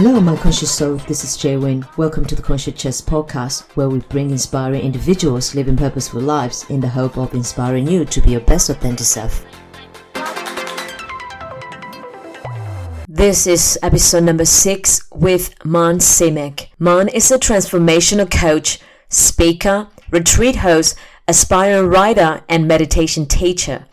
Hello, my conscious soul. This is Jay Win. Welcome to the Conscious Chats podcast, where we bring inspiring individuals living purposeful lives in the hope of inspiring you to be your best authentic self. This is episode number six with Marne Semick. Marne is a transformational coach, speaker, retreat host, aspiring writer, and meditation teacher.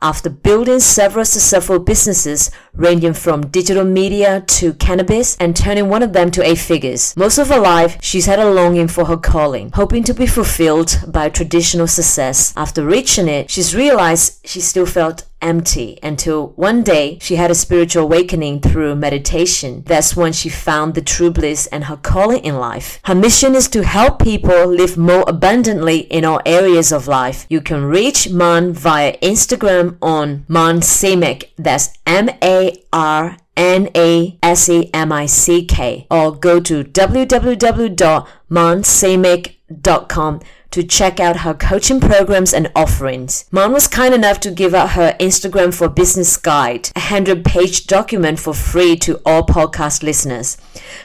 After building several successful businesses ranging from digital media to cannabis and turning one of them to eight figures, most of her life she's had a longing for her calling, hoping to be fulfilled by traditional success. After reaching it, she's realized she still felt empty until one day she had a spiritual awakening through meditation. That's when she found the true bliss and her calling in life. Her mission is to help people live more abundantly in all areas of life. You can reach Marne via Instagram on Marne Semick. That's M A R N A S E M I C K or go to www.marnesemick.com to check out her coaching programs and offerings. Marne was kind enough to give out her Instagram for Business guide, a 100 page document for free to all podcast listeners.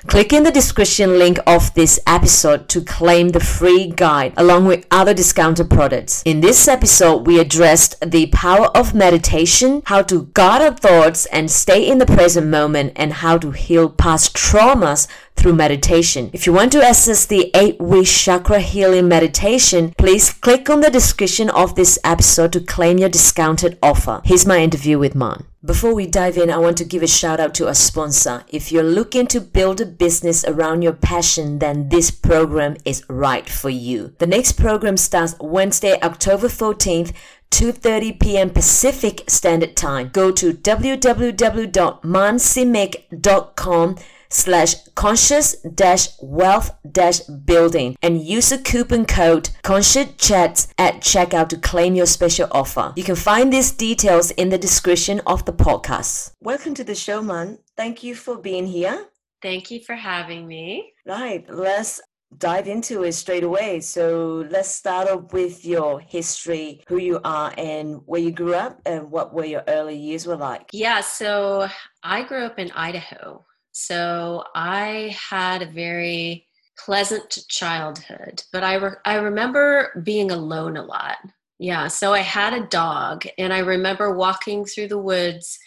Click in the description link of this episode to claim the free guide along with other discounted products. In this episode, we addressed the power of meditation, how to guard our thoughts and stay in the present moment, and how to heal past traumas through meditation. If you want to access the 8 week chakra healing meditation, please click on the description of this episode to claim your discounted offer. Here's my interview with Marne. Before we dive in, I want to give a shout out to a sponsor. If you're looking to build a business around your passion, then this program is right for you. The next program starts Wednesday, October 14th. 2:30 p.m. Pacific Standard Time. Go to www.marnesemick.com slash conscious dash wealth dash building and use the coupon code conscious chats at checkout to claim your special offer. You can find these details in the description of the podcast. Welcome to the show, Marne. Thank you for being here. Thank you for having me. Right, let's dive into it straight away. So let's start off with your history, who you are, and where you grew up, and what were your early years were like. Yeah, so I grew up in Idaho. So I had a very pleasant childhood, but I, re- I remember being alone a lot. Yeah, so I had a dog, and I remember walking through the woods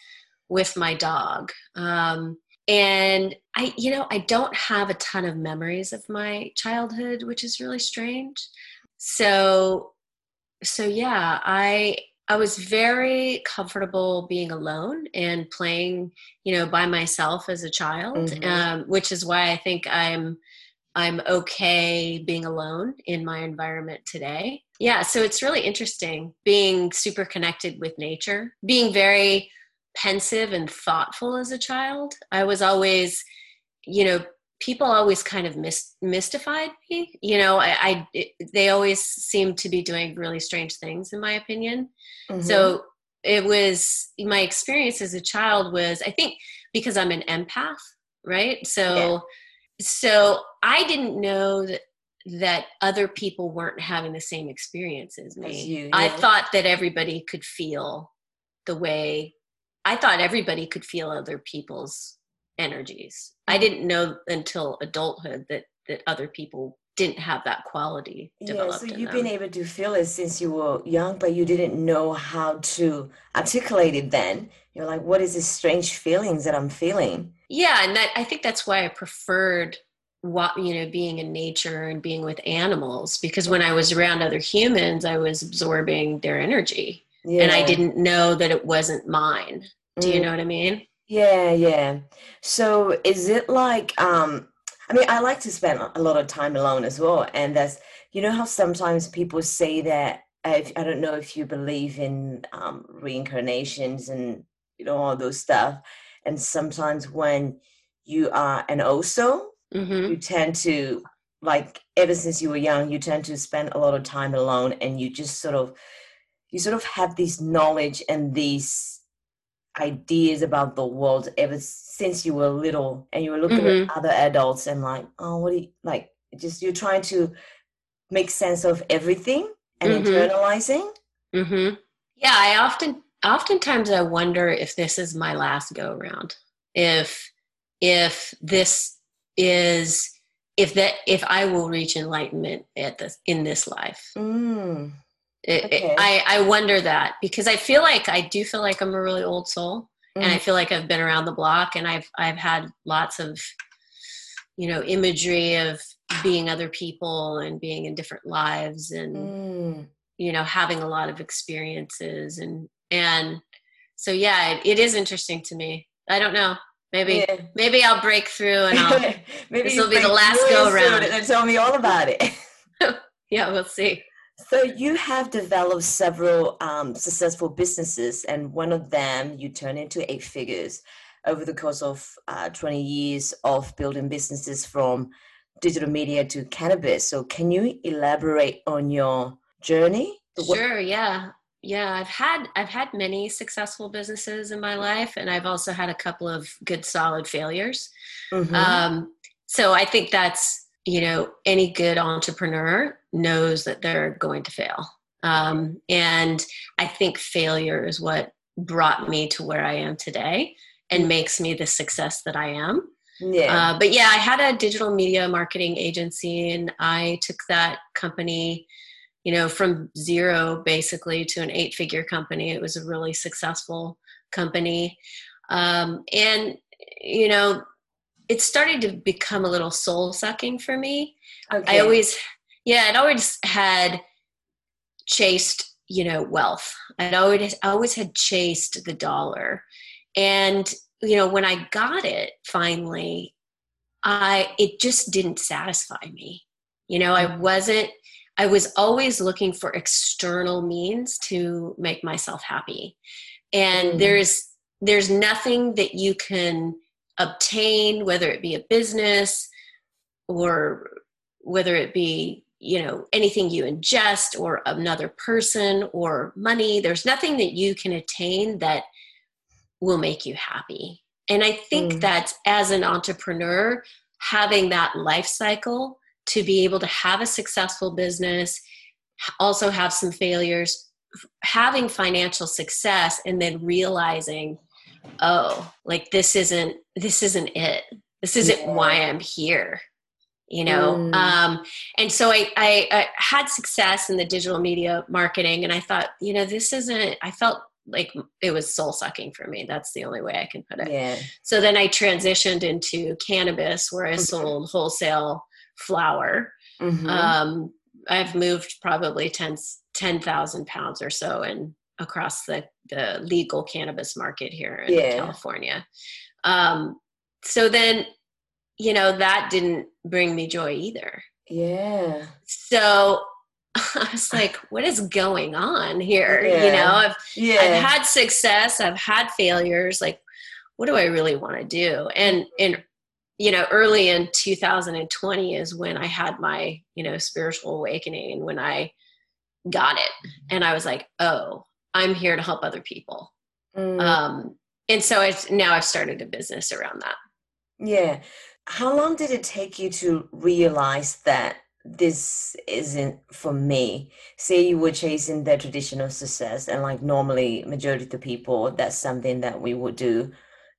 with my dog. Um, and I, you know, I don't have a ton of memories of my childhood, which is really strange. So, so yeah, I I was very comfortable being alone and playing, you know, by myself as a child, mm-hmm. um, which is why I think I'm I'm okay being alone in my environment today. Yeah, so it's really interesting being super connected with nature, being very pensive and thoughtful as a child. I was always, you know, people always kind of mis- mystified me. You know, I, I it, they always seem to be doing really strange things, in my opinion. Mm-hmm. So it was my experience as a child was, I think, because I'm an empath, right? So, yeah. so I didn't know that that other people weren't having the same experience as me. As you, yeah. I thought that everybody could feel the way I thought everybody could feel other people's energies. I didn't know until adulthood that that other people didn't have that quality developed. Yeah, so you've been able to feel it since you were young, but you didn't know how to articulate it then. You're like, what is this strange feelings that I'm feeling? Yeah, and that I think that's why I preferred what you know being in nature and being with animals because when I was around other humans, I was absorbing their energy. Yeah. And I didn't know that it wasn't mine. Do you mm. know what I mean? Yeah, yeah. So is it like um I mean I like to spend a lot of time alone as well and that's you know how sometimes people say that if, I don't know if you believe in um reincarnations and you know all those stuff and sometimes when you are an oso mm-hmm. you tend to like ever since you were young you tend to spend a lot of time alone and you just sort of you sort of have this knowledge and these ideas about the world ever since you were little and you were looking mm-hmm. at other adults and like oh what do you like just you're trying to make sense of everything and mm-hmm. internalizing mm-hmm. yeah i often oftentimes i wonder if this is my last go around if if this is if that if I will reach enlightenment at this in this life. Mm. It- it- I I wonder that because I feel like I do feel like I'm a really old soul, and I Mm. feel like I've been around the block, and I've I've had lots of you know imagery of being other people and being in different lives and Mm. you know having a lot of experiences and and so yeah it, it is interesting to me i don't know maybe Yeah. maybe i'll break through and i'll Maybe This'll be the last go around. And tell me all about it. yeah we'll see So you have developed several um, successful businesses, and one of them you turned into eight figures over the course of uh, 20 years of building businesses from digital media to cannabis. So can you elaborate on your journey? Sure yeah yeah i've had i've had many successful businesses in my life and i've also had a couple of good solid failures Mhm. um, so i think that's you know any good entrepreneur knows that they're going to fail. Um, and i think failure is what brought me to where i am today and makes me the success that i am. Yeah. uh, but yeah i had a digital media marketing agency and i took that company you know from zero basically to an eight figure company. It was a really successful company. Um, and you know it started to become a little soul sucking for me. Okay. i always yeah i'd always had chased you know wealth. I'd always I always had chased the dollar. And you know when i got it finally i it just didn't satisfy me. You know i wasn't i was always looking for external means to make myself happy. And Mm. there's there's nothing that you can obtain whether it be a business or whether it be you know anything you ingest or another person or money there's nothing that you can attain that will make you happy and i think Mm. that as an entrepreneur having that life cycle to be able to have a successful business also have some failures having financial success and then realizing oh like this isn't this isn't it this isn't Yeah. why i'm here you know Mm. um and so I, I i had success in the digital media marketing and i thought you know this isn't i felt like it was soul sucking for me that's the only way i can put it yeah. so then i transitioned into cannabis where i Okay. sold wholesale flower Mhm. um, I've moved probably 10 10,000 pounds or so in across the, the legal cannabis market here in Yeah. California. Um, so then, you know, that didn't bring me joy either. yeah. So I was like, what is going on here? You know, I've Yeah. I've had success, I've had failures. Like, what do I really want to do? And and you know, early in 2020 is when I had my you know spiritual awakening, and when I got it, and I was like, oh, I'm here to help other people. Mm. Um, and so it's now I've started a business around that. Yeah. How long did it take you to realize that this isn't for me? Say you were chasing the traditional success, and like normally, majority of the people, that's something that we would do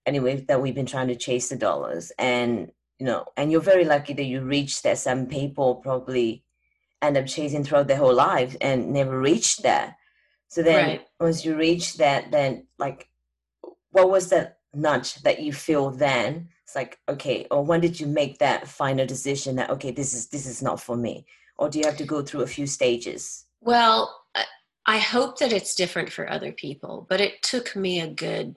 anyway, that we've been trying to chase the dollars. And, you know, and you're very lucky that you reached that. Some people probably end up chasing throughout their whole life and never reached that. So then Right. once you reach that, then like, what was that nudge that you feel then? It's like, okay, or when did you make that final decision that okay, this is this is not for me? Or do you have to go through a few stages? Well, I- I hope that it's different for other people, but it took me a good,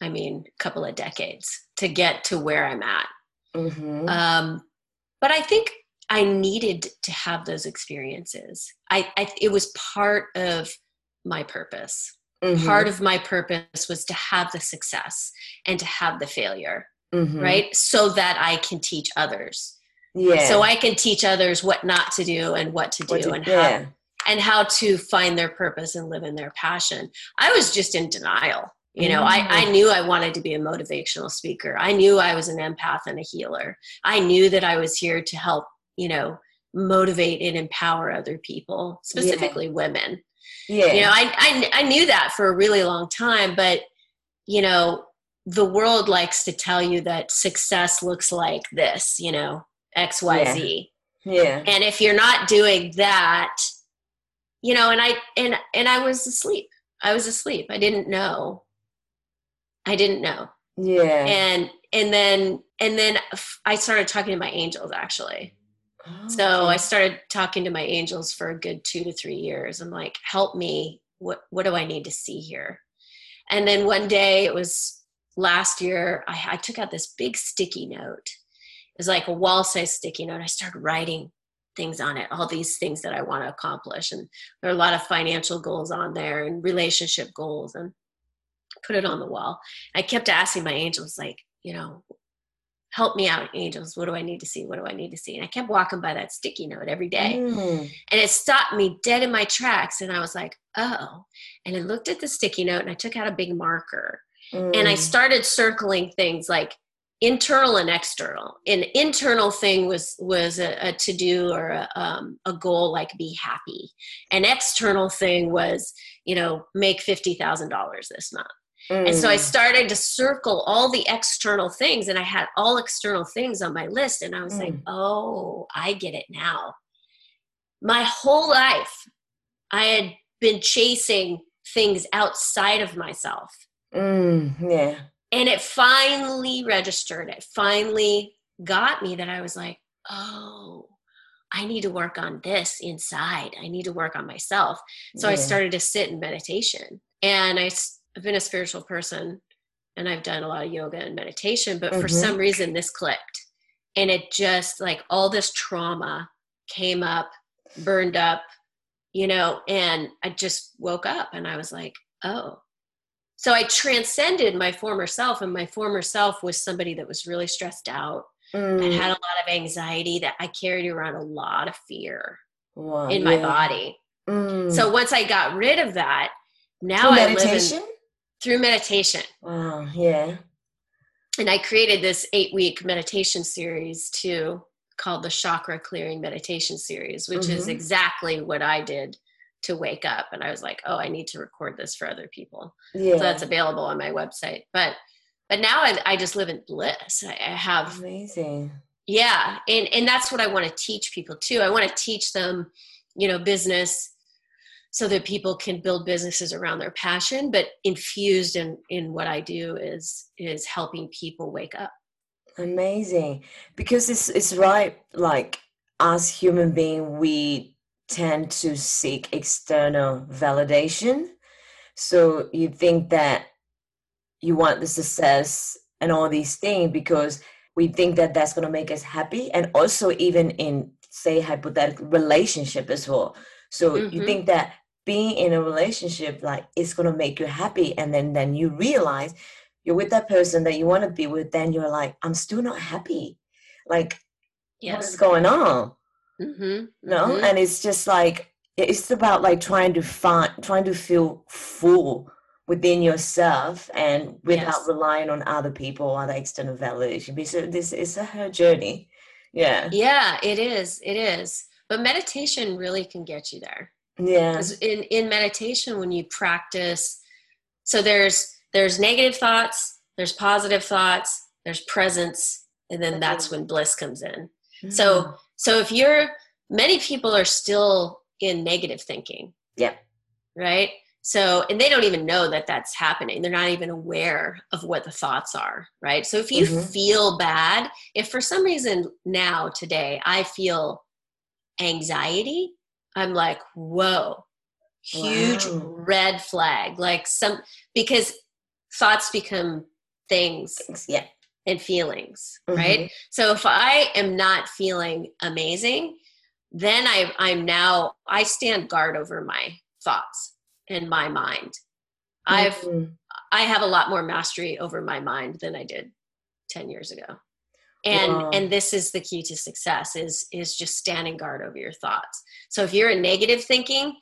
I mean, couple of decades to get to where I'm at. Mm-hmm. Um, but I think I needed to have those experiences. I, I it was part of my purpose. Mm-hmm. Part of my purpose was to have the success and to have the failure, Mhm. right? So that I can teach others. Yeah. So I can teach others what not to do and what to do What to- and how and how to find their purpose and live in their passion. I was just in denial. You know, I, I Mm. knew I wanted to be a motivational speaker. I knew I was an empath and a healer. I knew that I was here to help, you know, motivate and empower other people, specifically women. Yeah. You know, I, I I knew that for a really long time, but you know, the world likes to tell you that success looks like this, you know, XYZ. Yeah. yeah. And if you're not doing that, you know, and I and and I was asleep. I was asleep. I didn't know. I didn't know. Yeah. And and then and then I started talking to my angels actually. Oh, so I oh. started talking to my angels for a good 2 to 3 years. I'm like, "Help me. What what do I need to see here?" And then one day it was last year, I, I took out this big sticky note. It was like a wall size sticky note. I started writing things on it, all these things that I want to accomplish. And there are a lot of financial goals on there and relationship goals and put it on the wall. I kept asking my angels, like, you know, help me out, angels. What do I need to see? What do I need to see? And I kept walking by that sticky note every day. Mm. And it stopped me dead in my tracks. And I was like, oh. And I looked at the sticky note and I took out a big marker Mm. And I mm. started circling things like internal and external. An internal thing was was a, a to do or a, um, a goal like be happy. An external thing was you know make fifty thousand dollars this month. Mm. And so I mm. started to circle all the external things, and I had all external things on my list. And I was mm. like, oh, I get it now. My whole life, I had been chasing things outside of myself Mm, yeah. And it finally registered. It finally got me that I was like, oh, I need to work on this inside. I need to work on myself. So yeah. I started to sit in meditation. And I, I've been a spiritual person and I've done a lot of yoga and meditation, but mm-hmm. for some reason this clicked. And it just like all this trauma came up, burned up, you know, and I just woke up and I was like, oh, so I transcended my former self, and my former self was somebody that was really stressed out mm. and had a lot of anxiety that I carried around a lot of fear wow, in my yeah. body. Mm. So once I got rid of that, now I live in, through meditation. Wow, yeah. And I created this eight week meditation series too, called the Chakra Clearing Meditation Series, which mm-hmm. is exactly what I did to wake up and i was like oh i need to record this for other people yeah. so that's available on my website but but now i, I just live in bliss I, I have amazing yeah and and that's what i want to teach people too i want to teach them you know business so that people can build businesses around their passion but infused in in what i do is is helping people wake up amazing because it's it's right like as human being we tend to seek external validation. So you think that you want the success and all these things because we think that that's going to make us happy. And also, even in, say, hypothetical relationship as well. So mm-hmm. you think that being in a relationship, like, it's going to make you happy. And then, then you realize you're with that person that you want to be with, then you're like, I'm still not happy. Like, yes. what's going on? Mm-hmm. No, mm-hmm. and it's just like it's about like trying to find, trying to feel full within yourself and without yes. relying on other people or other external validation. Because this is a her journey. Yeah. Yeah, it is. It is. But meditation really can get you there. Yeah. In in meditation, when you practice, so there's there's negative thoughts, there's positive thoughts, there's presence, and then that's when bliss comes in. Mm-hmm. So so if you're, many people are still in negative thinking. Yeah. Right. So, and they don't even know that that's happening. They're not even aware of what the thoughts are. Right. So if you mm-hmm. feel bad, if for some reason now, today, I feel anxiety, I'm like, whoa, huge wow. red flag. Like some, because thoughts become things. Yeah and feelings, mm-hmm. right? So if I am not feeling amazing, then I, I'm now, I stand guard over my thoughts and my mind. Mm-hmm. I've, I have a lot more mastery over my mind than I did 10 years ago. And, wow. and this is the key to success is, is just standing guard over your thoughts. So if you're in negative thinking,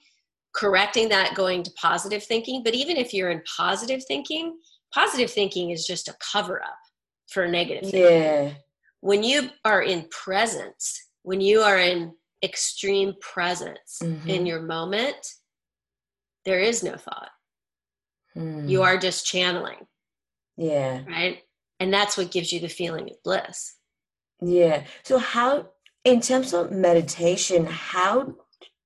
correcting that going to positive thinking, but even if you're in positive thinking, positive thinking is just a cover up for negative thinking. Yeah. When you are in presence, when you are in extreme presence mm-hmm. in your moment, there is no thought. Mm. You are just channeling. Yeah. Right. And that's what gives you the feeling of bliss. Yeah. So how in terms of meditation, how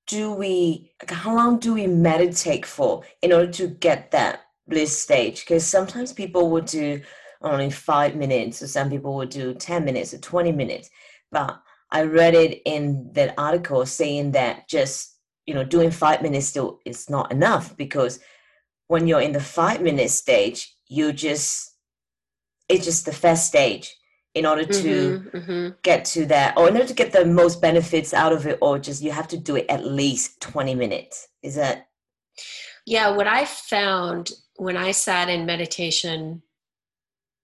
do we how long do we meditate for in order to get that bliss stage? Because sometimes people would do only five minutes, or some people would do 10 minutes or 20 minutes. But I read it in that article saying that just you know doing five minutes still is not enough because when you're in the five minute stage, you just it's just the first stage in order to mm-hmm, mm-hmm. get to that or in order to get the most benefits out of it or just you have to do it at least 20 minutes is that yeah what i found when i sat in meditation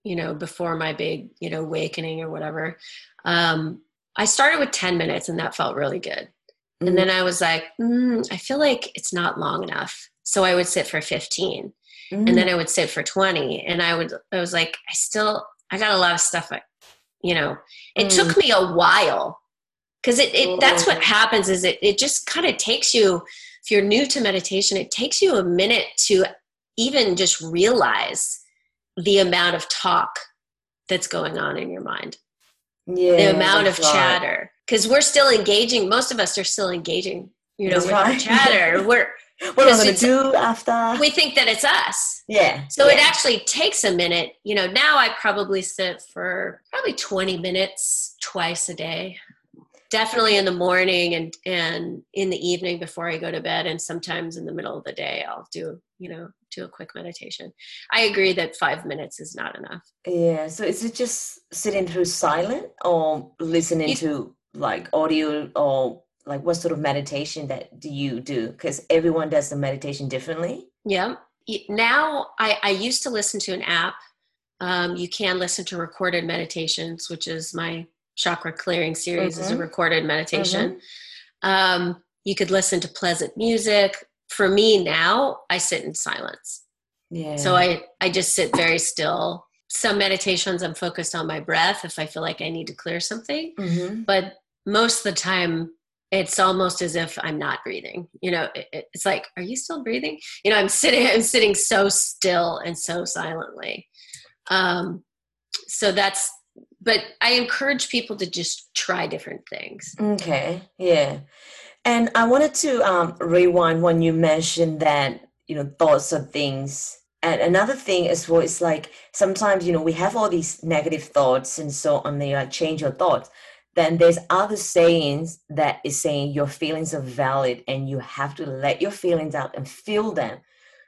you know before my big you know awakening or whatever um, i started with 10 minutes and that felt really good mm-hmm. and then i was like mm, i feel like it's not long enough so i would sit for 15 mm-hmm. and then i would sit for 20 and i would i was like i still i got a lot of stuff I, you know it mm. took me a while because it, it that's what happens is it, it just kind of takes you if you're new to meditation it takes you a minute to even just realize the amount of talk that's going on in your mind yeah, the amount of chatter because we're still engaging most of us are still engaging you know that's with right. chatter we're what am I going to do after? We think that it's us. Yeah. So yeah. it actually takes a minute. You know, now I probably sit for probably 20 minutes twice a day. Definitely in the morning and and in the evening before I go to bed and sometimes in the middle of the day I'll do, you know, do a quick meditation. I agree that 5 minutes is not enough. Yeah, so is it just sitting through silent or listening you, to like audio or like what sort of meditation that do you do? Because everyone does the meditation differently. Yeah now i, I used to listen to an app. Um, you can listen to recorded meditations which is my chakra clearing series mm-hmm. is a mm-hmm. recorded meditation. Mm-hmm. um, you could listen to pleasant music. For me now i sit in silence. Yeah. So i i just sit very still. Some meditations i'm focused on my breath if i feel like i need to clear something. Mm-hmm. but most of the time it's almost as if i'm not breathing you know it, it's like are you still breathing? You know i'm sitting i'm sitting so still and so silently. Um so that's but i encourage people to just try different things. Okay yeah. And i wanted to um rewind when you mentioned that you know thoughts of things. And another thing as well is like sometimes you know we have all these negative thoughts and so on they like change your thoughts then there's other sayings that is saying your feelings are valid and you have to let your feelings out and feel them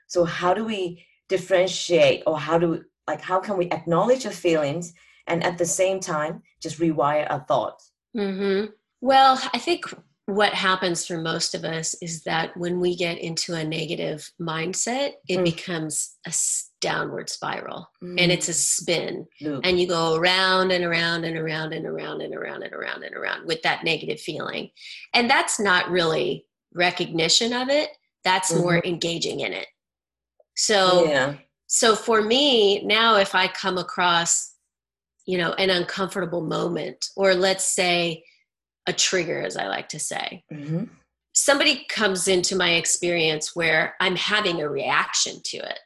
so how do we differentiate or how do we, like how can we acknowledge your feelings and at the same time just rewire our thoughts mm-hmm. well i think what happens for most of us is that when we get into a negative mindset, it mm. becomes a downward spiral mm. and it's a spin. Loop. And you go around and around and around and around and around and around and around with that negative feeling. And that's not really recognition of it, that's mm-hmm. more engaging in it. So, yeah. so for me, now if I come across, you know, an uncomfortable moment, or let's say, a trigger, as I like to say. Mm-hmm. Somebody comes into my experience where I'm having a reaction to it.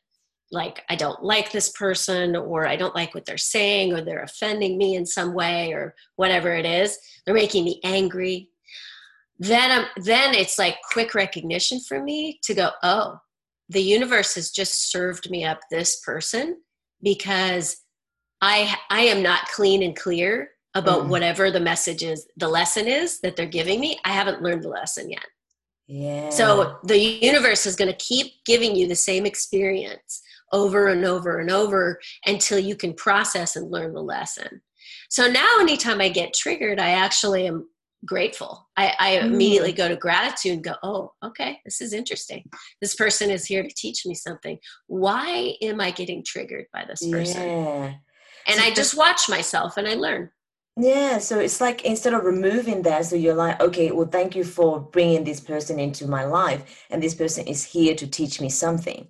Like, I don't like this person, or I don't like what they're saying, or they're offending me in some way, or whatever it is. They're making me angry. Then, I'm, then it's like quick recognition for me to go, oh, the universe has just served me up this person because I, I am not clean and clear about mm. whatever the message is, the lesson is that they're giving me. I haven't learned the lesson yet. Yeah. So the universe is going to keep giving you the same experience over and over and over until you can process and learn the lesson. So now, anytime I get triggered, I actually am grateful. I, I mm. immediately go to gratitude and go, oh, okay, this is interesting. This person is here to teach me something. Why am I getting triggered by this person? Yeah. And so I just watch myself and I learn. Yeah, so it's like instead of removing that, so you're like, okay, well, thank you for bringing this person into my life, and this person is here to teach me something.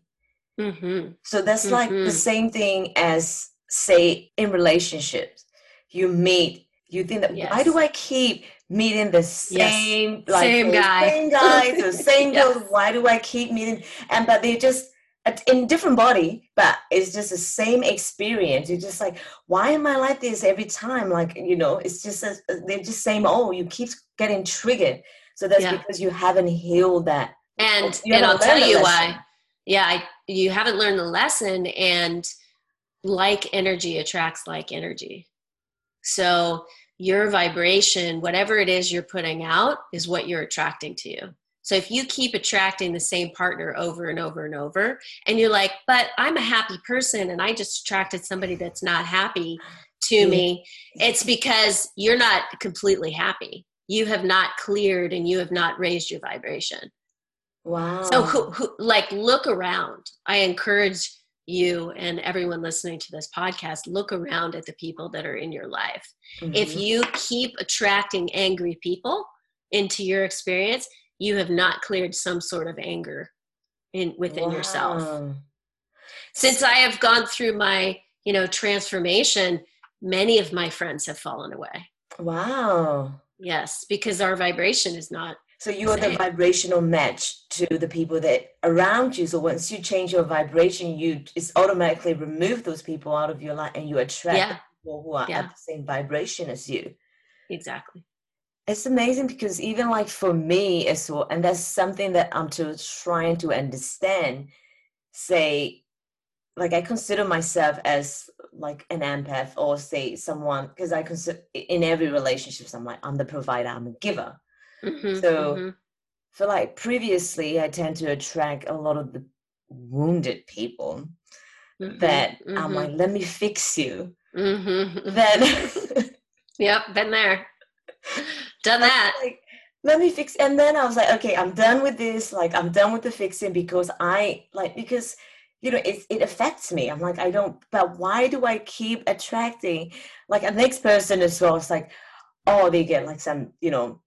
Mm-hmm. So that's mm-hmm. like the mm-hmm. same thing as, say, in relationships, you meet, you think that yes. why do I keep meeting the same yes. like same guy, same guys, the same yes. girls? Why do I keep meeting? And but they just in different body, but it's just the same experience. You're just like, why am I like this every time? Like, you know, it's just a, uh, they're just saying, oh, you keep getting triggered. So that's yeah. because you haven't healed that. And and I'll tell you lesson. why. Yeah, I, you haven't learned the lesson, and like energy attracts like energy. So your vibration, whatever it is you're putting out, is what you're attracting to you. So if you keep attracting the same partner over and over and over, and you're like, but I'm a happy person and I just attracted somebody that's not happy to me, it's because you're not completely happy. You have not cleared and you have not raised your vibration. Wow. So, who, who, like, look around. I encourage you and everyone listening to this podcast look around at the people that are in your life. Mm-hmm. If you keep attracting angry people into your experience, you have not cleared some sort of anger in within wow. yourself. Since I have gone through my, you know, transformation, many of my friends have fallen away. Wow. Yes, because our vibration is not so you are the vibrational match to the people that around you. So once you change your vibration, you it's automatically remove those people out of your life and you attract yeah. people who are yeah. at the same vibration as you. Exactly. It's amazing because even like for me as well, and that's something that I'm to trying to understand. Say, like I consider myself as like an empath, or say someone because I consider in every relationship, I'm like I'm the provider, I'm a giver Mm-hmm, so mm-hmm. for like previously, I tend to attract a lot of the wounded people mm-hmm, that I'm like, mm-hmm. let me fix you. Mm-hmm, then, yep, been there, done that. Like, let me fix and then i was like okay i'm done with this like i'm done with the fixing because i like because you know it, it affects me i'm like i don't but why do i keep attracting like a next person as well it's like oh they get like some you know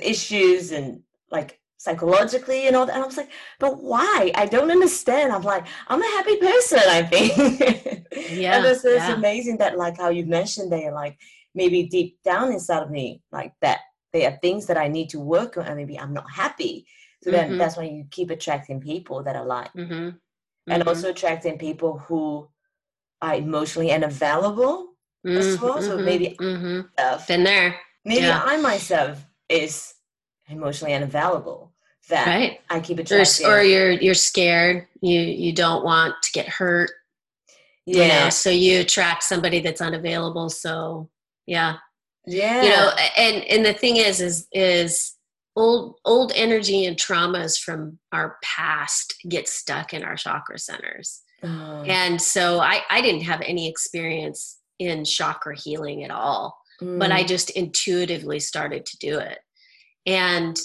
issues and like psychologically and all that. And I was like, but why? I don't understand. I'm like, I'm a happy person, I think. Yeah. and it's, it's yeah. amazing that like how you mentioned there, like maybe deep down inside of me, like that there are things that I need to work on and maybe I'm not happy. So then mm-hmm. that's why you keep attracting people that are like mm-hmm. and mm-hmm. also attracting people who are emotionally unavailable as well. So mm-hmm. maybe uh, been there. Maybe yeah. I myself is emotionally unavailable that right. I keep attracting. Or, or you're you're scared. You you don't want to get hurt. Yeah. You know, so you attract somebody that's unavailable. So yeah. Yeah. You know, and and the thing is is is old old energy and traumas from our past get stuck in our chakra centers. Oh. And so I I didn't have any experience in chakra healing at all mm. but I mm. just intuitively started to do it. And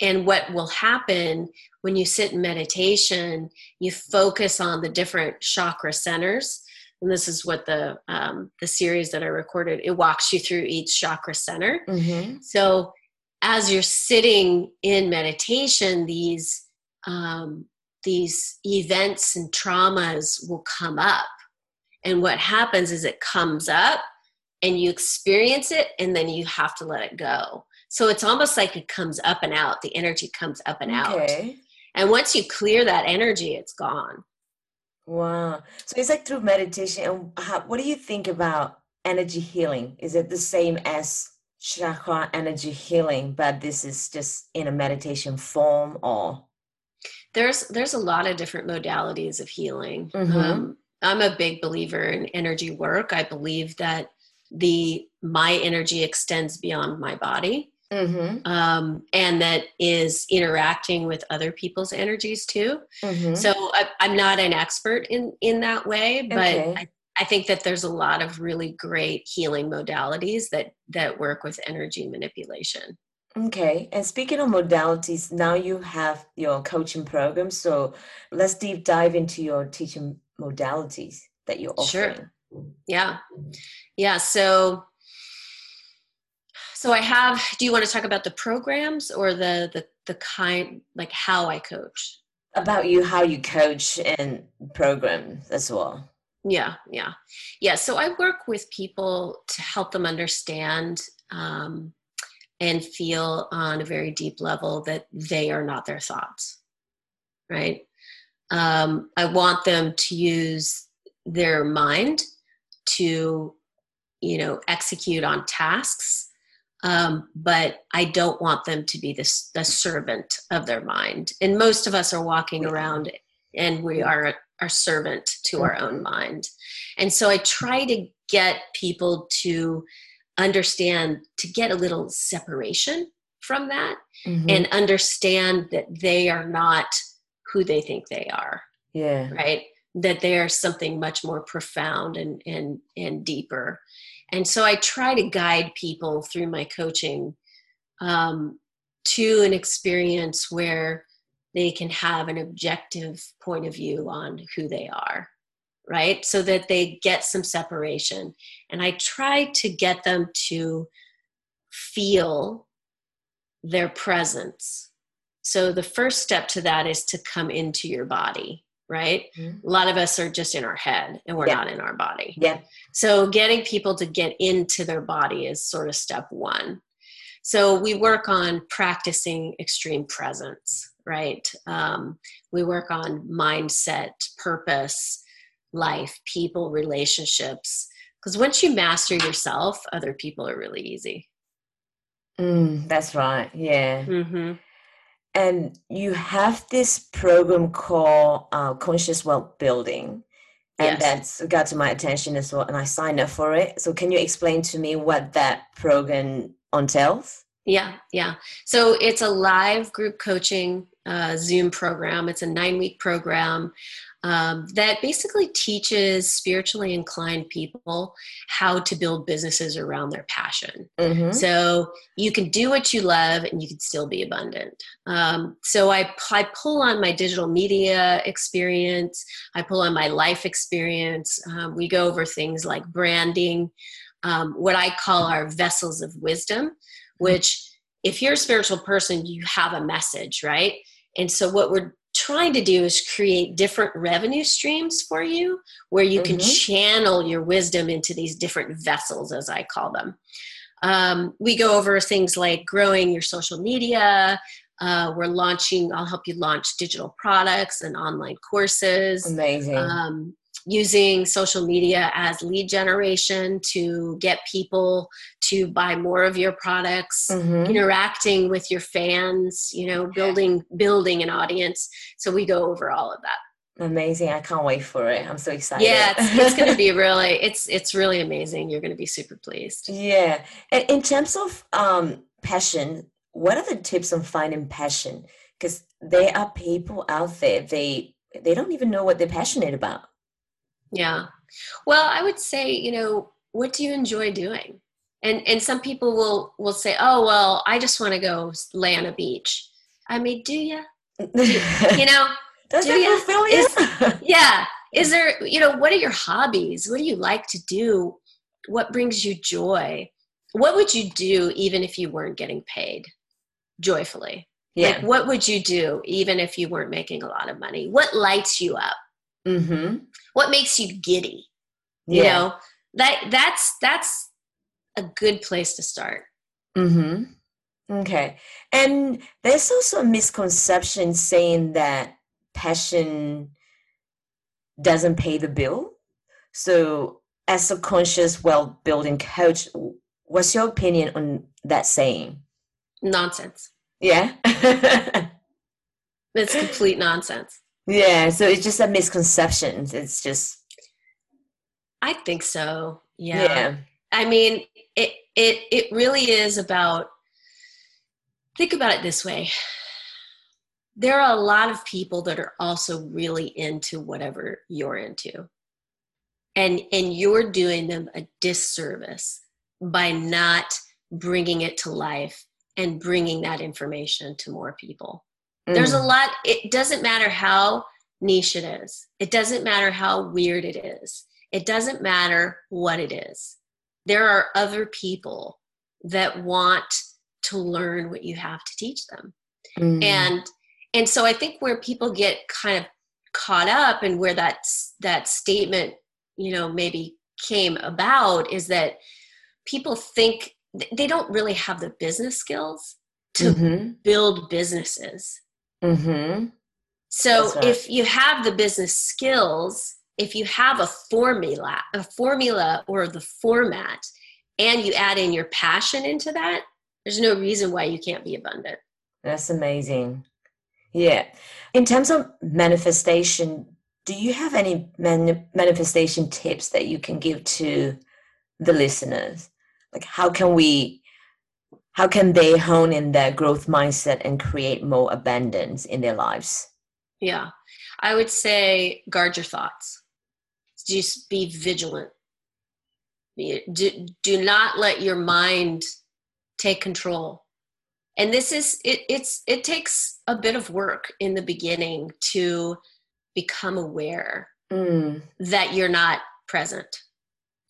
and what will happen when you sit in meditation, you focus on the different chakra centers. And this is what the um, the series that I recorded it walks you through each chakra center. Mm-hmm. So as you're sitting in meditation, these um, these events and traumas will come up. And what happens is it comes up and you experience it and then you have to let it go. So it's almost like it comes up and out. The energy comes up and okay. out. And once you clear that energy, it's gone. Wow. So it's like through meditation. And how, what do you think about energy healing? Is it the same as chakra energy healing, but this is just in a meditation form or? There's there's a lot of different modalities of healing. Mm-hmm. Um, I'm a big believer in energy work. I believe that the my energy extends beyond my body mm-hmm. um, and that is interacting with other people's energies too mm-hmm. so I, am not an expert in in that way but okay. I, I think that there's a lot of really great healing modalities that that work with energy manipulation Okay. And speaking of modalities, now you have your coaching program. So let's deep dive into your teaching modalities that you're offering. Sure. Yeah. Yeah. So, so I have, do you want to talk about the programs or the, the, the kind, like how I coach? About you, how you coach and program as well. Yeah. Yeah. Yeah. So I work with people to help them understand, um, and feel on a very deep level that they are not their thoughts right Um, I want them to use their mind to, you know, execute on tasks. Um, but I don't want them to be this the servant of their mind. And most of us are walking around and we are our servant to our own mind. And so I try to get people to understand to get a little separation from that mm-hmm. and understand that they are not who they think they are. Yeah. Right? That they are something much more profound and and and deeper. And so I try to guide people through my coaching um, to an experience where they can have an objective point of view on who they are right? So that they get some separation. And i try to get them to feel their presence. So the first step to that is to come into your body right mm-hmm. a lot of us are just in our head and we're yeah. not in our body yeah so getting people to get into their body is sort of step one so we work on practicing extreme presence right? Um, we work on mindset, purpose, life, people, relationships. Because once you master yourself, other people are really easy. Mm, that's right. Yeah. Mm-hmm. And you have this program called uh, Conscious Wealth Building. And yes. that's got to my attention as well. And I signed up for it. So, can you explain to me what that program entails? Yeah, yeah. So, it's a live group coaching uh, Zoom program. It's a nine week program um, that basically teaches spiritually inclined people how to build businesses around their passion. Mm-hmm. So you can do what you love and you can still be abundant. Um, so I, I pull on my digital media experience, I pull on my life experience. Um, we go over things like branding, um, what I call our vessels of wisdom, which if you're a spiritual person, you have a message, right? And so, what we're trying to do is create different revenue streams for you where you can mm-hmm. channel your wisdom into these different vessels, as I call them. Um, we go over things like growing your social media. Uh, we're launching, I'll help you launch digital products and online courses. Amazing. Um, using social media as lead generation to get people to buy more of your products mm-hmm. interacting with your fans you know building building an audience. So we go over all of that. Amazing. I can't wait for it. I'm so excited. Yeah it's, it's going to be really it's it's really amazing. You're going to be super pleased. Yeah. And in terms of um passion what are the tips on finding passion? Because there are people out there they they don't even know what they're passionate about yeah. Well, I would say, you know, what do you enjoy doing? And and some people will will say, "Oh, well, I just want to go lay on a beach." I mean, do you? You know, Does do you? Fulfill you? Is, yeah. Is there, you know, what are your hobbies? What do you like to do? What brings you joy? What would you do even if you weren't getting paid joyfully? Yeah. Like, what would you do even if you weren't making a lot of money? What lights you up? Mm-hmm. What makes you giddy? You yeah. know, that that's that's a good place to start. Mm-hmm. Okay. And there's also a misconception saying that passion doesn't pay the bill. So as a conscious wealth building coach, what's your opinion on that saying? Nonsense. Yeah. it's complete nonsense. Yeah, so it's just a misconception. It's just I think so. Yeah. yeah. I mean, it it it really is about think about it this way. There are a lot of people that are also really into whatever you're into. And and you're doing them a disservice by not bringing it to life and bringing that information to more people. Mm. There's a mm. lot, it doesn't matter how niche it is, it doesn't matter how weird it is, it doesn't matter what it is. There are other people that want to learn what you have to teach them. Mm. And and so I think where people get kind of caught up and where that that statement, you know, maybe came about is that people think they don't really have the business skills to mm-hmm. build businesses Mm-hmm. So right. if you have the business skills, if you have a formula, a formula or the format, and you add in your passion into that, there's no reason why you can't be abundant. That's amazing. Yeah. In terms of manifestation, do you have any man- manifestation tips that you can give to the listeners? Like how can we how can they hone in their growth mindset and create more abundance in their lives? Yeah. I would say guard your thoughts. Just be vigilant. Do, do not let your mind take control. And this is it it's it takes a bit of work in the beginning to become aware Mm, that you're not present,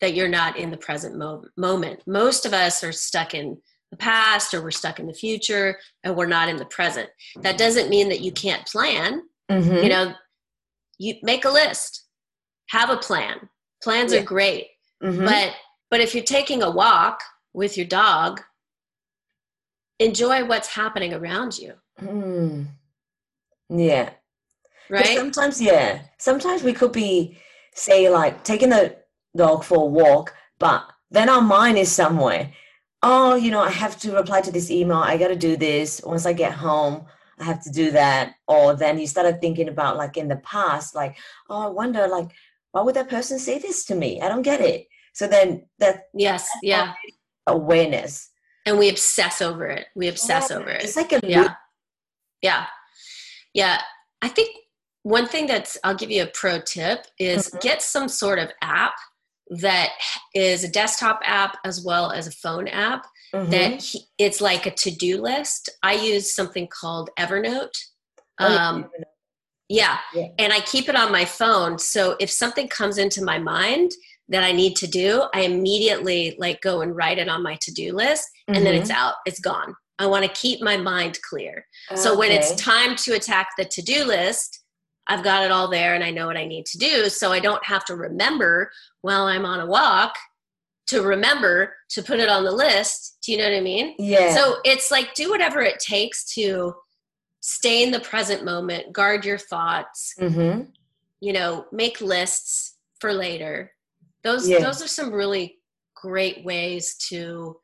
that you're not in the present mo- moment. Most of us are stuck in the past or we're stuck in the future and we're not in the present. That doesn't mean that you can't plan. mhm. You know, you make a list, have a plan. Plans Yeah. are great, Mhm. but but if you're taking a walk with your dog, enjoy what's happening around you, Mm. Yeah. right? Sometimes, yeah. Sometimes we could be, say, like taking the dog for a walk, but then our mind is somewhere. Oh, you know, I have to reply to this email. I got to do this. Once I get home, I have to do that. Or then you started thinking about, like, in the past, like, oh, I wonder, like, why would that person say this to me? I don't get it. So then that Yes, yeah. awareness. And we obsess over it. We obsess over it. It's like a yeah loop. yeah yeah i think one thing that's i'll give you a pro tip is Mhm. get some sort of app that is a desktop app as well as a phone app Mhm. that he- it's like a to-do list i use something called evernote Oh, yeah. um, yeah Yeah. and i keep it on my phone so if something comes into my mind that i need to do i immediately like go and write it on my to-do list and then Mhm. it's out it's gone i want to keep my mind clear so when it's time to attack the to-do list, I've got it all there and I know what I need to do. So I don't have to remember while I'm on a walk to remember to put it on the list. Do you know what I mean? yeah. So it's like do whatever it takes to stay in the present moment, guard your thoughts, hmm you know, make lists for later. Those Yeah. those are some really great ways to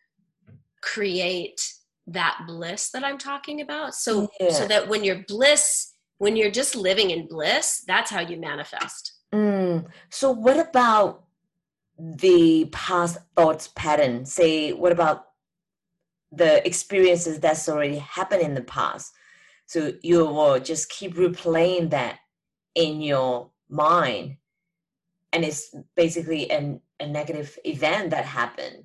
create that bliss that I'm talking about. So Yeah. so that when you're bliss, when you're just living in bliss, that's how you manifest. Mm. So what about the past thoughts pattern? Say, what about the experiences that's already happened in the past? So you will just keep replaying that in your mind, and it's basically an, a negative event that happened.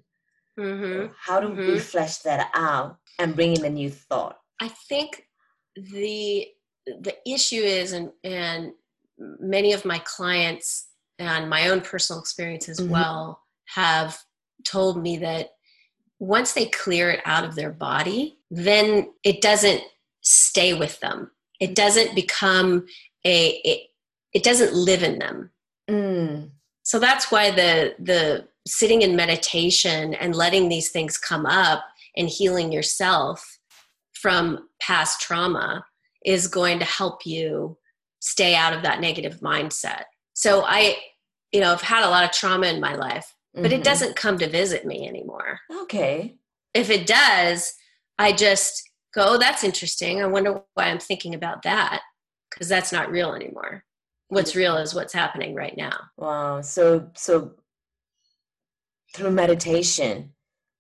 hmm How do we Mhm. flesh that out and bring in a new thought? I think the the issue is, and and many of my clients and my own personal experience as Mhm. well have told me that once they clear it out of their body, then it doesn't stay with them. It doesn't become a it, it doesn't live in them. Mm. So that's why the the sitting in meditation and letting these things come up and healing yourself from past trauma is going to help you stay out of that negative mindset. So I you know, I've had a lot of trauma in my life, but it Mhm. doesn't come to visit me anymore. Okay. If it does, I just go, oh, that's interesting. I wonder why I'm thinking about that because that's not real anymore. What's real is what's happening right now. Wow. So so through meditation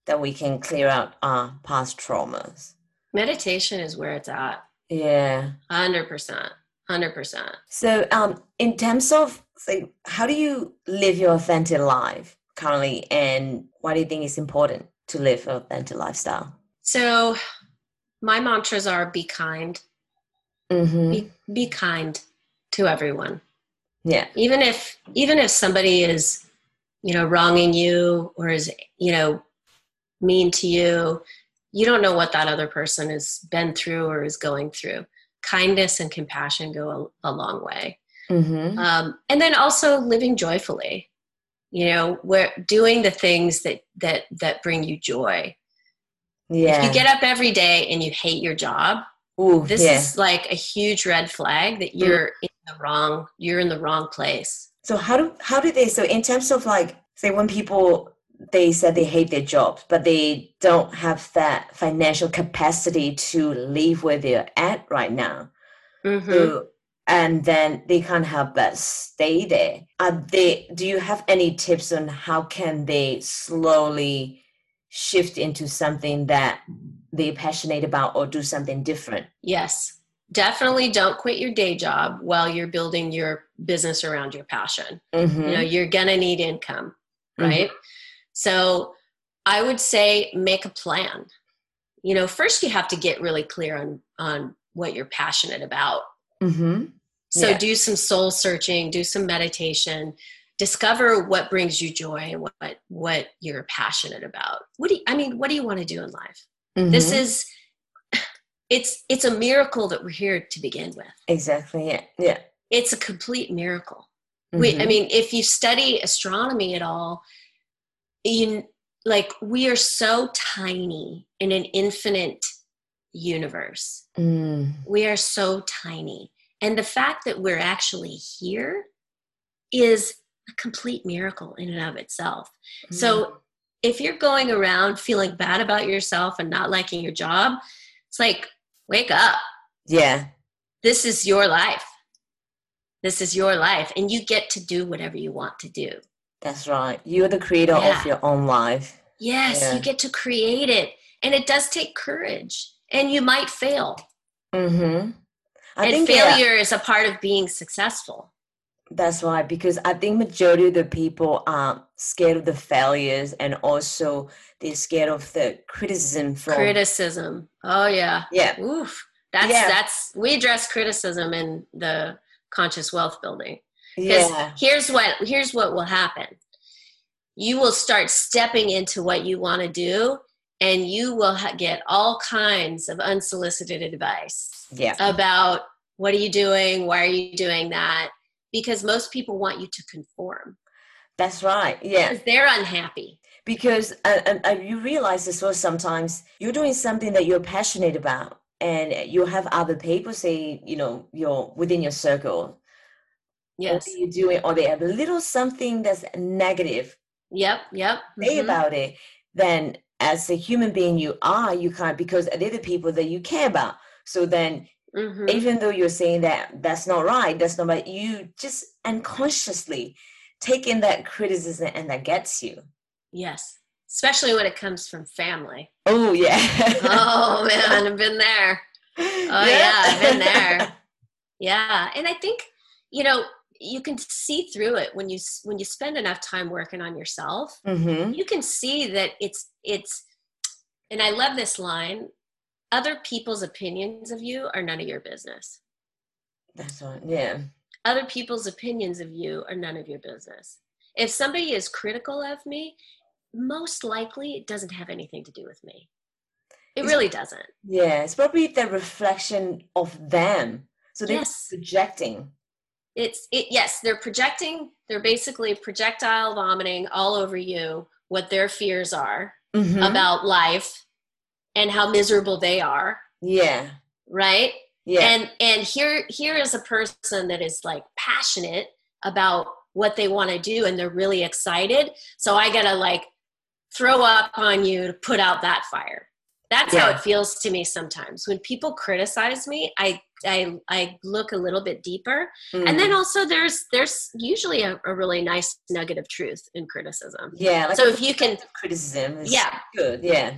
that we can clear out our past traumas. Meditation is where it's at. Yeah. 100%. 100%. So um in terms of like how do you live your authentic life currently and why do you think it's important to live an authentic lifestyle? So my mantras are be kind. Mm-hmm. Be, be kind to everyone. Yeah. Even if even if somebody is, you know, wronging you or is, you know, mean to you, you don't know what that other person has been through or is going through. Kindness and compassion go a, a long way. Mm-hmm. um, and then also living joyfully you know where doing the things that that that bring you joy Yeah. if you get up every day and you hate your job Ooh, this yeah. is like a huge red flag that Mm. you're in the wrong you're in the wrong place So how do how do they so in terms of like say when people they said they hate their jobs but they don't have that financial capacity to live where they're at right now. Mhm. So, and then they can't help but stay there. Are they do you have any tips on how can they slowly shift into something that they're passionate about or do something different? yes definitely don't quit your day job while you're building your business around your passion Mm-hmm. you know you're gonna need income right so i would say make a plan you know first you have to get really clear on on what you're passionate about mm-hmm. so Yeah. do some soul searching do some meditation discover what brings you joy and what what you're passionate about what do you, i mean what do you want to do in life this Mm-hmm. is it's it's a miracle that we're here to begin with exactly yeah. Yeah. it's a complete miracle we i Mhm. mean if you study astronomy at all you like we are so tiny in an infinite universe. Mm. we are so tiny. And the fact that we're actually here is a complete miracle in and of itself. So if you're going around feeling bad about yourself and not liking your job it's like wake up. Yeah. this is your life. This is your life. And you get to do whatever you want to do That's right. You're the creator Yeah. of your own life. Yes, Yeah. you get to create it. And it does take courage. And you might fail. Mm-hmm. I and think failure is a part of being successful. that's right because I think majority of the people are scared of the failures and also they're scared of the criticism from Criticism. Oh yeah. yeah Oof. That's Yeah. that's we address criticism in the conscious wealth building. Because yeah. here's what here's what will happen. You will start stepping into what you want to do and you will ha- get all kinds of unsolicited advice. yeah. about what are you doing? Why are you doing that? Because most people want you to conform. That's right yeah. Because they're unhappy. Because uh, and, and you realize as well sometimes you're doing something that you're passionate about and you have other people say you know you're within your circle yes. what are you doing or they have a little something that's negative yep yep say mhm. about it then as a human being you are you can't because they're the people that you care about. So then Mhm. even though you're saying that that's not right that's not right you just unconsciously take in that criticism and that gets you. Yes especially when it comes from family. Oh yeah. Oh man i've been there. Oh yeah, I've been there. yeah and i think you know you can see through it when you when you spend enough time working on yourself mm-hmm. you can see that it's it's and i love this line other people's opinions of you are none of your business. That's right yeah. Other people's opinions of you are none of your business. If somebody is critical of me most likely it doesn't have anything to do with me. It It's- really doesn't. Yeah it's probably the reflection of them. So they're Yes. projecting it's it yes they're projecting they're basically projectile vomiting all over you what their fears are Mhm. about life and how miserable they are. Yeah. Right? Yeah. And and here here is a person that is like passionate about what they want to do and they're really excited. So i gotta like throw up on you to put out that fire. That's how it feels to me sometimes. When people criticize me i i i look a little bit deeper and then Mm. also there's there's usually a, a really nice nugget of truth in criticism yeah like so if you can criticism is Yeah. good yeah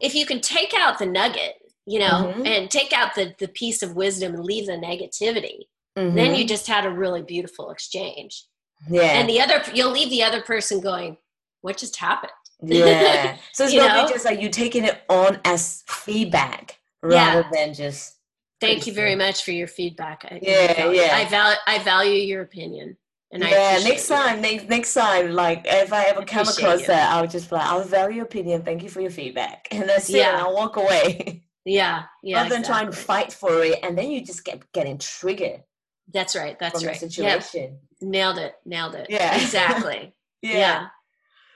if you can take out the nugget you know Mhm. and take out the the piece of wisdom and leave the negativity then Mhm. you just had a really beautiful exchange yeah and the other you'll leave the other person going what just happened Yeah. So it's not just like you taking it on as feedback Yeah. rather than just thank you very much for your feedback I, Yeah, I value, yeah. I, val- I value your opinion and yeah. Next time, next next time, like if I ever come across you. that, I'll just be like, I'll value your opinion. Thank you for your feedback, and that's it. Yeah. And I'll walk away yeah yeah rather than trying to fight for it, and then you just get getting triggered that's right that's right situation. nailed it nailed it Yeah. exactly yeah. yeah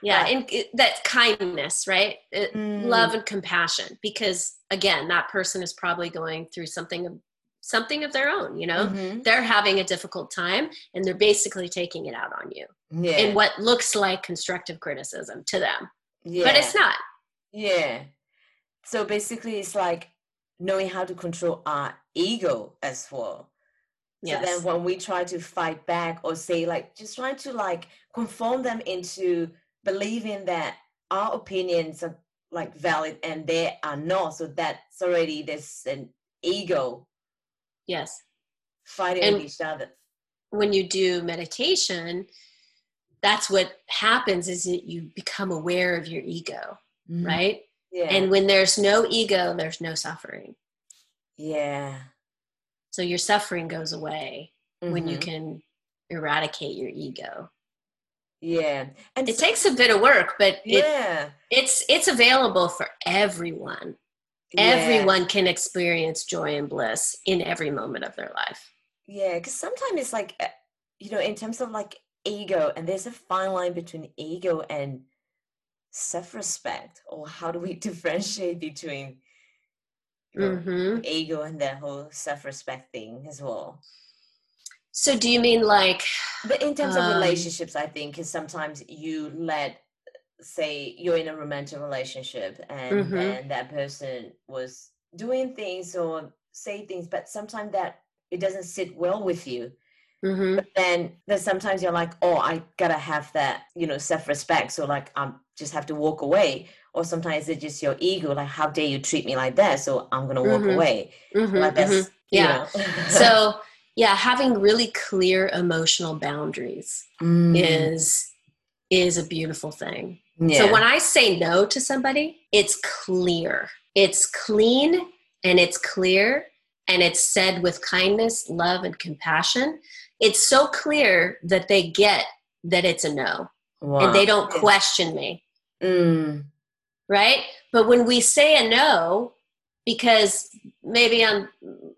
Right. and it, that kindness right? It- Mm. love and compassion because again that person is probably going through something of something of their own you know? Mhm. they're having a difficult time and they're basically taking it out on you yeah. in what looks like constructive criticism to them. Yeah but it's not. Yeah. So basically it's like knowing how to control our ego as well. So yes. then when we try to fight back or say like just trying to like conform them into believing that our opinions are like valid and they are not. So that's already there's an ego yes fighting And- with each other. when you do meditation that's what happens is that you become aware of your ego Mhm. right Yeah. and when there's no ego there's no suffering yeah. so your suffering goes away when you Mhm. can eradicate your ego Yeah. And it so- takes a bit of work but it, yeah. it's it's available for everyone yeah. everyone can experience joy and bliss in every moment of their life Yeah, because sometimes it's like, uh, you know, in terms of like ego, and there's a fine line between ego and self respect, or how do we differentiate between you know, hmm ego and that whole self respect thing as well? So do you mean like But in terms of Um, relationships, I think is sometimes you let, say, you're in a romantic relationship, and Mhm. then that person was doing things or say things, but sometimes that it doesn't sit well with you. mhm, but then then sometimes you're like oh i gotta have that you know self-respect so like i'm just have to walk away or sometimes it's just your ego like how dare you treat me like that so i'm gonna walk Mhm. away mhm, like that's mhm. you yeah know. so yeah having really clear emotional boundaries Mm, is is a beautiful thing. Yeah. so when i say no to somebody it's clear. It's clean and it's clear and it's said with kindness love and compassion. It's so clear that they get that it's a no and they don't question me. Mm, right? But when we say a no because maybe i'm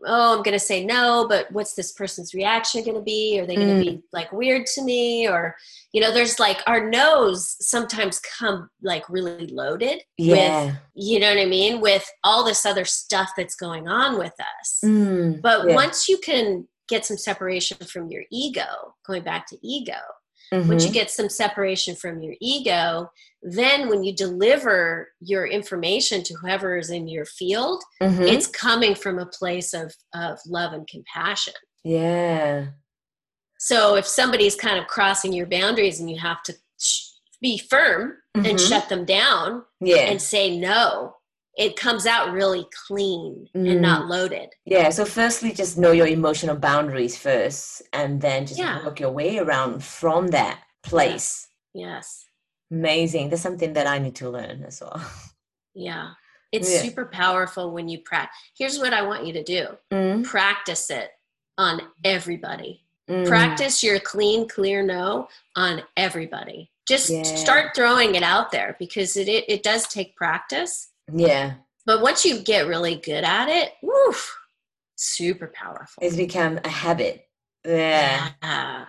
oh i'm going to say no but what's this person's reaction going to be? Are they going to Mm. be like weird to me? Or you know there's like our no's sometimes come like really loaded with yeah. you know what i mean? With all this other stuff that's going on with us. Mm, but yeah. once you can get some separation from your ego going back to ego once you get some separation from your ego, then when you deliver your information to whoever is in your field, Mhm. it's coming from a place of, of love and compassion. yeah So if somebody's kind of crossing your boundaries and you have to sh- be firm and Mhm. shut them down yeah and say no, it comes out really clean Mm. and not loaded. yeah so firstly just know your emotional boundaries first and then just Yeah. work your way around from that place Yes. amazing that's something that i need to learn as well Yeah. It's Yeah. super powerful when you practice. Here's what I want you to do Mm, practice it on everybody. mm. Practice your clean, clear no on everybody. Just Yeah. start throwing it out there because it, it, it does take practice. Yeah But once you get really good at it, woof, super powerful. it's become a habit yeah Yeah.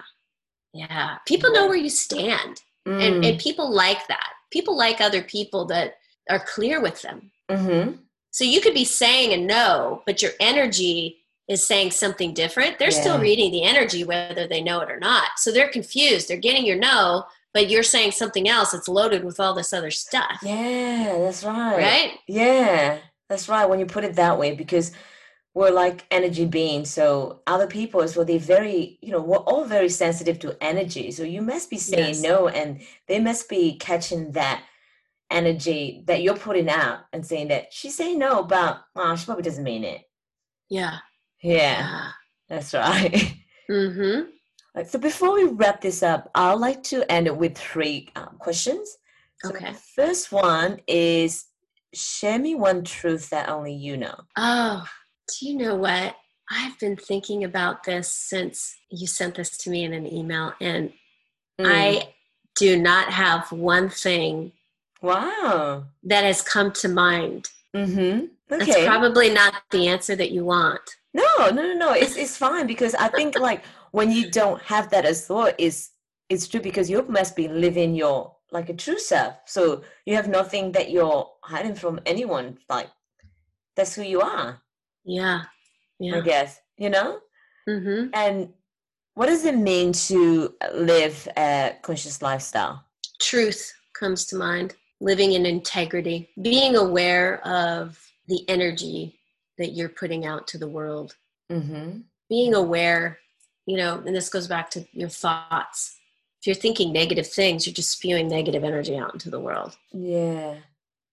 Yeah. People know where you stand. And, Mm. and people like that. People like other people that are clear with them. Mhm. So you could be saying a no, but your energy is saying something different. They're still reading the energy whether they know it or not. So they're confused. They're getting your no, but you're saying something else that's loaded with all this other stuff. yeah that's right Right? yeah that's right when you put it that way because we're like energy beings so other people as well they're very you know we're all very sensitive to energy so you must be saying Yes. no and they must be catching that energy that you're putting out and saying that she's saying no but oh, she probably doesn't mean it Yeah. yeah Yeah. that's right Mm-hmm. Right, so before we wrap this up i'd like to end it with three um, questions so Okay. first one is share me one truth that only you know Oh, do you know what? I've been thinking about this since you sent this to me in an email, and Mm. I do not have one thing wow that has come to mind. mm-hmm That's probably not the answer that you want. no no no no it's, it's fine because i think like when you don't have that as thought is it's true because you must be living your like a true self. So you have nothing that you're hiding from anyone. Like that's who you are. Yeah. Yeah. I guess you know. Mm-hmm. And what does it mean to live a conscious lifestyle? Truth comes to mind. Living in integrity, being aware of the energy that you're putting out to the world, Mm-hmm. being aware, you know, and this goes back to your thoughts. If you're thinking negative things, you're just spewing negative energy out into the world. Yeah.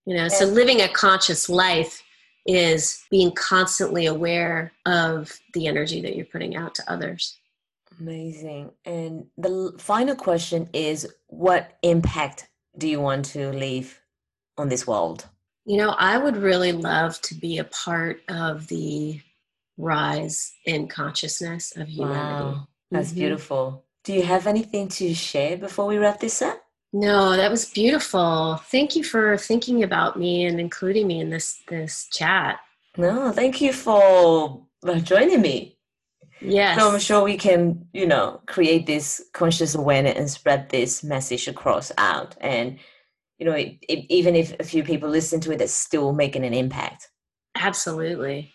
You know, so living a conscious life is being constantly aware of the energy that you're putting out to others. Amazing. And the final question is what impact do you want to leave on this world? You know, I would really love to be a part of the rise in consciousness of humanity. Wow. That's Mhm. beautiful. Do you have anything to share before we wrap this up? No, that was beautiful. Thank you for thinking about me and including me in this this chat. No, thank you for joining me. Yes. So I'm sure we can, you know, create this conscious awareness and spread this message across out. And, you know, it, it, even if a few people listen to it, it's still making an impact. Absolutely.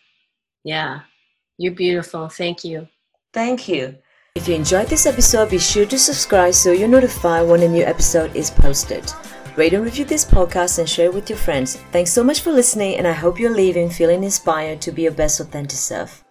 Yeah. You're beautiful. Thank you. Thank you. If you enjoyed this episode, be sure to subscribe so you're notified when a new episode is posted. Rate and review this podcast and share it with your friends. Thanks so much for listening, and I hope you're leaving feeling inspired to be your best authentic self.